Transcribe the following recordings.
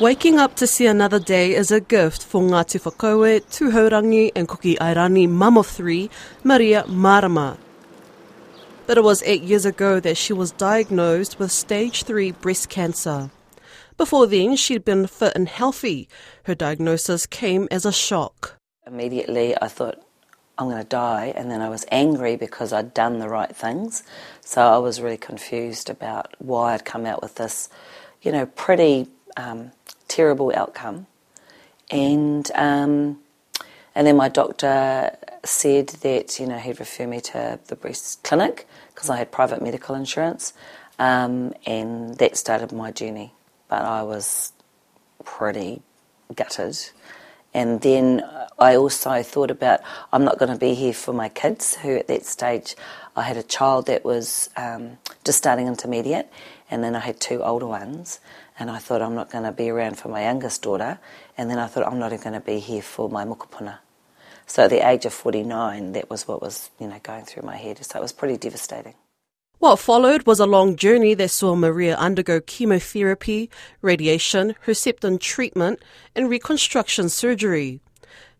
Waking up to see another day is a gift for Ngāti Whakaue, Tūhaurangi and Kuki Airani mum of three, Maria Marama. But it was eight years ago that she was diagnosed with stage 3 breast cancer. Before then, she'd been fit and healthy. Her diagnosis came as a shock. Immediately, I thought, I'm going to die, and then I was angry because I'd done the right things. So I was really confused about why I'd come out with this, you know, pretty um, terrible outcome. And um, and then my doctor said that you know he'd refer me to the breast clinic because I had private medical insurance, um, and that started my journey. But I was pretty gutted. And then I also thought about I'm not going to be here for my kids, who at that stage I had a child that was um, just starting intermediate, and then I had two older ones. And I thought I'm not going to be around for my youngest daughter, and then I thought I'm not going to be here for my mokopuna. So at the age of 49, that was what was you know going through my head. So it was pretty devastating. What followed was a long journey that saw Maria undergo chemotherapy, radiation, Herceptin treatment, and reconstruction surgery.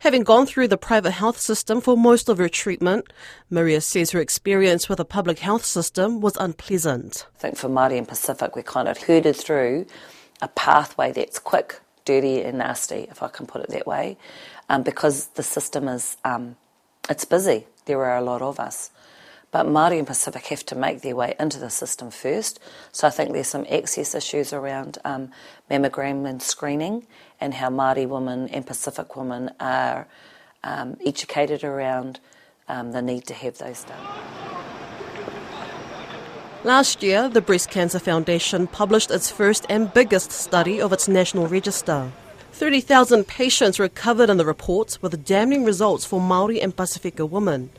Having gone through the private health system for most of her treatment, Maria says her experience with the public health system was unpleasant. I think for Māori and Pacific, we kind of herded through a pathway that's quick, dirty, and nasty, if I can put it that way, um, because the system is um, it's busy. There are a lot of us. But Māori and Pacific have to make their way into the system first. So I think there's some access issues around um, mammogram and screening and how Māori women and Pacific women are um, educated around um, the need to have those done. Last year, the Breast Cancer Foundation published its first and biggest study of its national register. 30,000 patients were covered in the report with damning results for Maori and Pasifika women.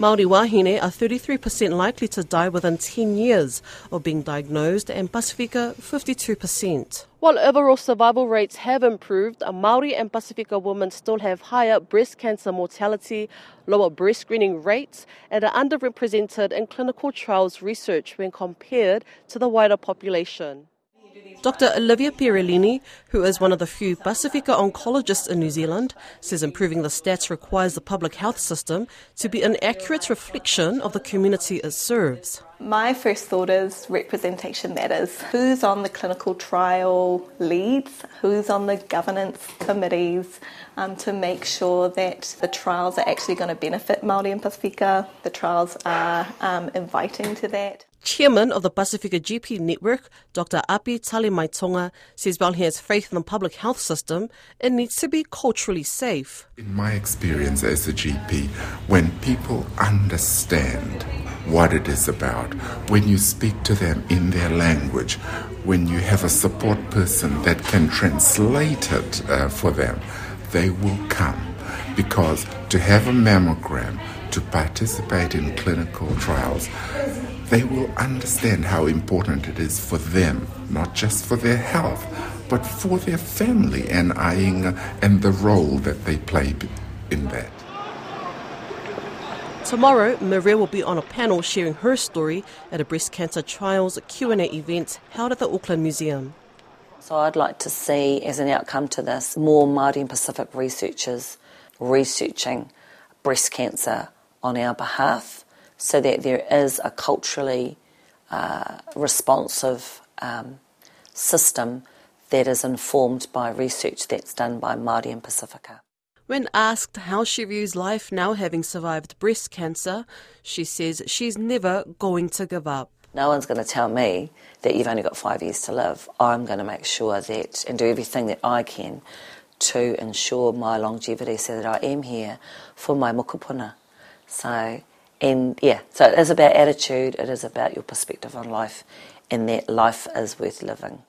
Maori wahine are 33% likely to die within 10 years of being diagnosed and Pasifika 52%. While overall survival rates have improved, Maori and Pasifika women still have higher breast cancer mortality, lower breast screening rates, and are underrepresented in clinical trials research when compared to the wider population. Dr. Olivia Pierolini, who is one of the few Pasifika oncologists in New Zealand, says improving the stats requires the public health system to be an accurate reflection of the community it serves. My first thought is representation matters. Who's on the clinical trial leads? Who's on the governance committees um, to make sure that the trials are actually going to benefit Māori and Pasifika? The trials are um, inviting to that. Chairman of the Pasifika GP Network, Dr. Api Talemaitoga, says while he has faith in the public health system, it needs to be culturally safe. In my experience as a GP, when people understand what it is about, when you speak to them in their language, when you have a support person that can translate it uh, for them, they will come. Because to have a mammogram, to participate in clinical trials, they will understand how important it is for them, not just for their health, but for their family and ainga and the role that they play in that. Tomorrow, Maria will be on a panel sharing her story at a breast cancer trials Q&A event held at the Auckland Museum. So I'd like to see, as an outcome to this, more Māori and Pacific researchers researching breast cancer on our behalf so that there is a culturally uh, responsive um, system that is informed by research that's done by Māori and Pasifika. When asked how she views life now having survived breast cancer, she says she's never going to give up. No one's going to tell me that you've only got five years to live. I'm going to make sure that and do everything that I can to ensure my longevity so that I am here for my mokopuna. So and yeah, so it is about attitude, it is about your perspective on life, and that life is worth living.